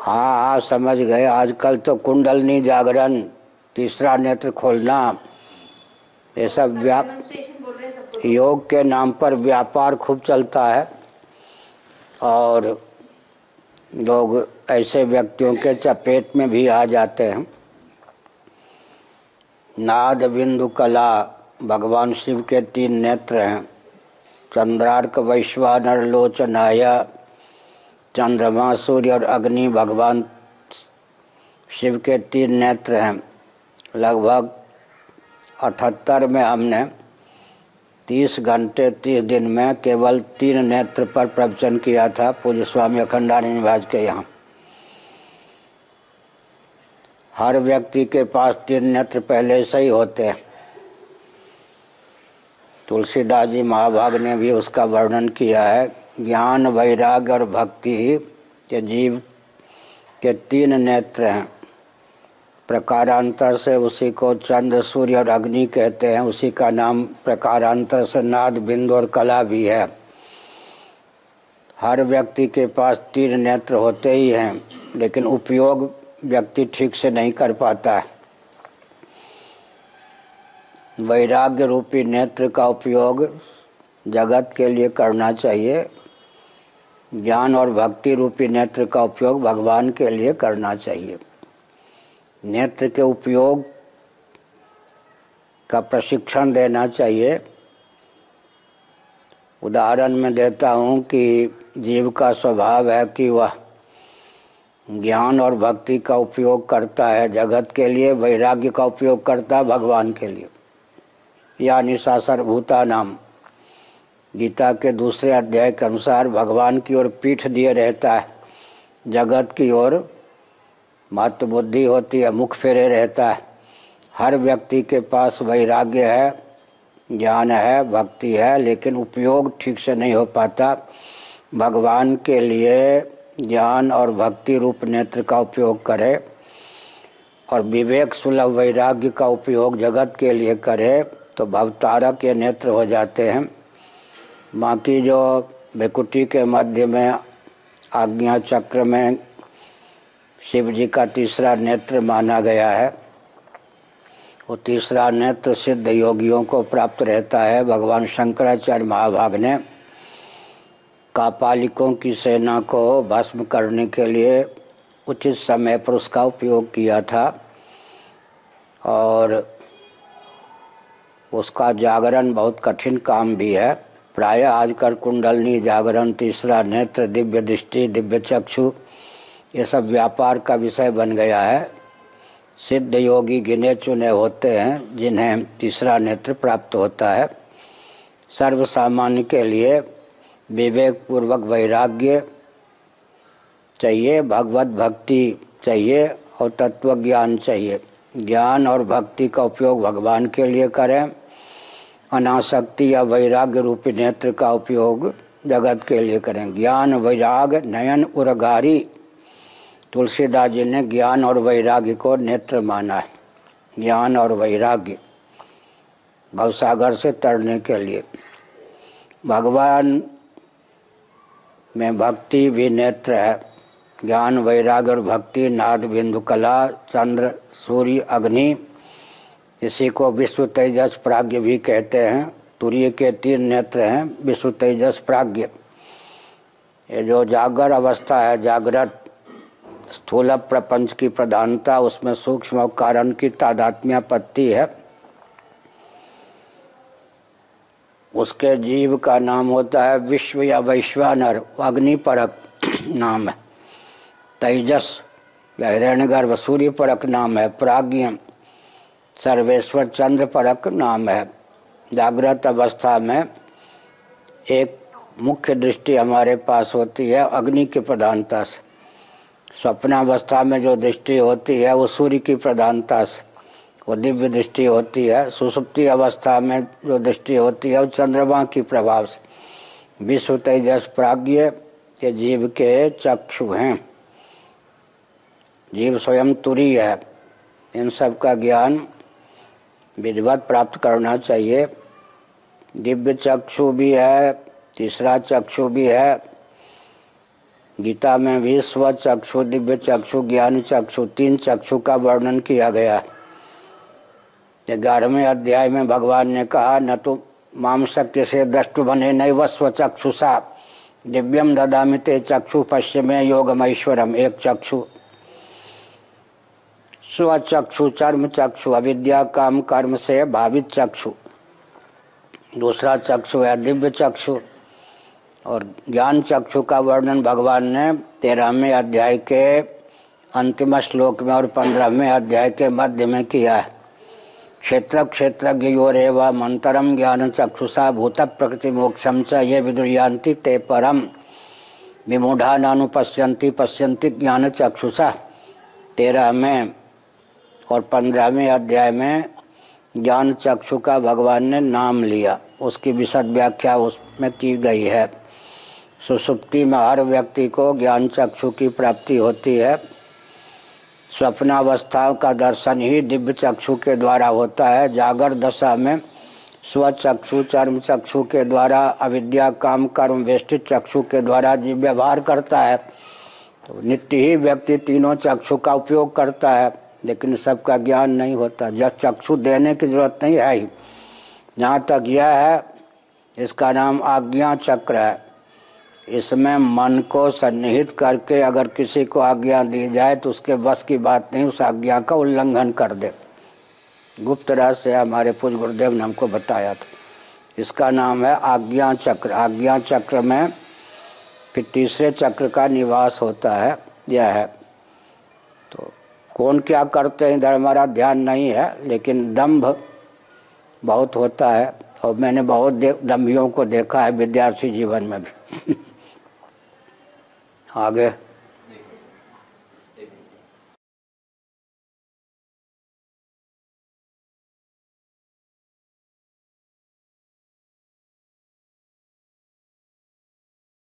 हाँ हाँ समझ गए। आजकल तो कुंडलनी जागरण तीसरा नेत्र खोलना। ये सब व्याप योग के नाम पर व्यापार खूब चलता है। और लोग ऐसे व्यक्तियों के चपेट में भी आ जाते हैं। नाद बिंदु कला भगवान शिव के तीन नेत्र हैं। चंद्रार्क वैश्वानर लोचनाय चंद्रमा, सूर्य और अग्नि भगवान शिव के तीन नेत्र हैं। लगभग अठहत्तर में हमने तीस घंटे, तीस दिन में केवल तीन नेत्र पर प्रवचन किया था, पूज्य स्वामी अखंडानंद महाराज के यहाँ। हर व्यक्ति के पास तीन नेत्र पहले से ही होते हैं। तुलसीदास जी महाभाग ने भी उसका वर्णन किया है। ज्ञान वैराग्य और भक्ति के जीव के तीन नेत्र हैं। प्रकारांतर से उसी को चंद्र, सूर्य और अग्नि कहते हैं। उसी का नाम प्रकारांतर से नाद, बिंदु और कला भी है। हर व्यक्ति के पास तीन नेत्र होते ही हैं, लेकिन उपयोग व्यक्ति ठीक से नहीं कर पाता है। वैराग्य रूपी नेत्र का उपयोग जगत के लिए करना चाहिए। ज्ञान और भक्ति रूपी नेत्र का उपयोग भगवान के लिए करना चाहिए। नेत्र के उपयोग का प्रशिक्षण देना चाहिए। उदाहरण में देता हूँ कि जीव का स्वभाव है कि वह ज्ञान और भक्ति का उपयोग करता है, जगत के लिए, वैराग्य का उपयोग करता है, भगवान के लिए। यानी निशासर भूता नाम। गीता के दूसरे अध्याय के अनुसार भगवान की ओर पीठ दिए रहता है। जगत की ओर मातृ बुद्धि होती है, मुख फेरे रहता है। हर व्यक्ति के पास वैराग्य है, ज्ञान है, भक्ति है, लेकिन उपयोग ठीक से नहीं हो पाता। भगवान के लिए ज्ञान और भक्ति रूप नेत्र का उपयोग करे और विवेक सुलभ वैराग्य का उपयोग जगत के लिए करे तो भवतारक ये नेत्र हो जाते हैं। बाकी जो भ्रिकुटी के मध्य में आज्ञा चक्र में शिव जी का तीसरा नेत्र माना गया है। वो तीसरा नेत्र सिद्ध योगियों को प्राप्त रहता है। भगवान शंकराचार्य महाभाग ने कापालिकों की सेना को भस्म करने के लिए उचित समय पर उसका उपयोग किया था और उसका जागरण बहुत कठिन काम भी है। प्राय आजकल कुंडलनी जागरण, तीसरा नेत्र, दिव्य दृष्टि, दिव्य चक्षु, ये सब व्यापार का विषय बन गया है। सिद्ध योगी गिने चुने होते हैं, जिन्हें तीसरा नेत्र प्राप्त होता है। सर्व सामान्य के लिए विवेक पूर्वक वैराग्य चाहिए, भगवत भक्ति चाहिए और तत्व ज्ञान चाहिए। ज्ञान और भक्ति का उपयोग भगवान के लिए करें। अनासक्ति या वैराग्य रूपी नेत्र का उपयोग जगत के लिए करें। ज्ञान, वैराग, नयन उर्गारी तुलसीदास जी ने ज्ञान और वैराग्य को नेत्र माना है। ज्ञान और वैराग्य भवसागर से तरने के लिए। भगवान में भक्ति भी नेत्र है। ज्ञान वैराग्य और भक्ति, नाद, बिंदु, कला, चंद्र, सूर्य, अग्नि इसी को विश्व तेजस प्राग्ञ भी कहते हैं। तुरीय के तीन नेत्र हैं, विश्व तेजस प्राग्ञ। ये जो जागर अवस्था है, जागृत स्थूल प्रपंच की प्रधानता, उसमें सूक्ष्म कारण की तादात्म्यापत्ति है। उसके जीव का नाम होता है विश्व या वैश्वानर अग्नि परक नाम है। तेजस, या हिरण्यगर्भ सूर्य परक नाम है प्राज्ञ सर्वेश्वर चंद्र परक नाम है। जागृत अवस्था में एक मुख्य दृष्टि हमारे पास होती है, अग्नि की प्रधानता से। स्वप्नावस्था में जो दृष्टि होती है, वो सूर्य की प्रधानता से। वो दिव्य दृष्टि होती है, सुसुप्ति अवस्था में जो दृष्टि होती है, वो चंद्रमा की प्रभाव से। विश्व तेजस प्राज्ञ ये जीव के चक्षु हैं। जीव स्वयं तुरी है। इन सब का ज्ञान विधिवत प्राप्त करना चाहिए। दिव्य चक्षु भी है, तीसरा चक्षु भी है। गीता में स्व चक्षु, दिव्य चक्षु, ज्ञान चक्षु, तीन चक्षु का वर्णन किया गया। है ग्यारहवें अध्याय में भगवान ने कहा, न तो मांसक्य से दृष्टु बने नई व स्वचक्षुषा दिव्यम ददामि ते चक्षु पश्चिमे योगमैश्वरम एक चक्षु स्वचक्षु चर्म चक्षु, अविद्या, काम, कर्म से भावित चक्षु। दूसरा चक्षु है दिव्य चक्षु। और ज्ञान चक्षु का वर्णन भगवान ने तेरहवें अध्याय के अंतिम श्लोक में और पंद्रहवें अध्याय के मध्य में किया है। क्षेत्र, क्षेत्रज्ञ योरेव मंतरम ज्ञान चक्षुषा भूत प्रकृति मोक्षम च ये विदुर्यांति ते परम। विमूढ़ा नानुपश्यंती पश्यंती ज्ञान चक्षुषा। तेरहवें और पंद्रहवें अध्याय में ज्ञान चक्षु का भगवान ने नाम लिया। उसकी विशद व्याख्या उसमें की गई है। सुसुप्ति में हर व्यक्ति को ज्ञान चक्षु की प्राप्ति होती है। स्वप्नावस्था का दर्शन ही दिव्य चक्षु के द्वारा होता है। जागर दशा में स्वचक्षु चर्म चक्षु के द्वारा, अविद्या, काम, कर्म वेष्टित चक्षु के द्वारा जीव व्यवहार करता है। तो नित्य ही व्यक्ति तीनों चक्षु का उपयोग करता है। लेकिन सबका ज्ञान नहीं होता। जब चक्षु देने की ज़रूरत नहीं है ही जहाँ तक यह है, इसका नाम आज्ञा चक्र है। इसमें मन को सन्निहित करके अगर किसी को आज्ञा दी जाए तो उसके बस की बात नहीं, उस आज्ञा का उल्लंघन कर दे। गुप्त रहस्य हमारे पूज गुरुदेव ने हमको बताया था। इसका नाम है आज्ञा चक्र। आज्ञा चक्र में फिर तीसरे चक्र का निवास होता है, यह है। कौन क्या करते हैं, इधर हमारा ध्यान नहीं है, लेकिन दम्भ बहुत होता है, और मैंने बहुत दम्भियों को देखा है विद्यार्थी जीवन में भी। आगे।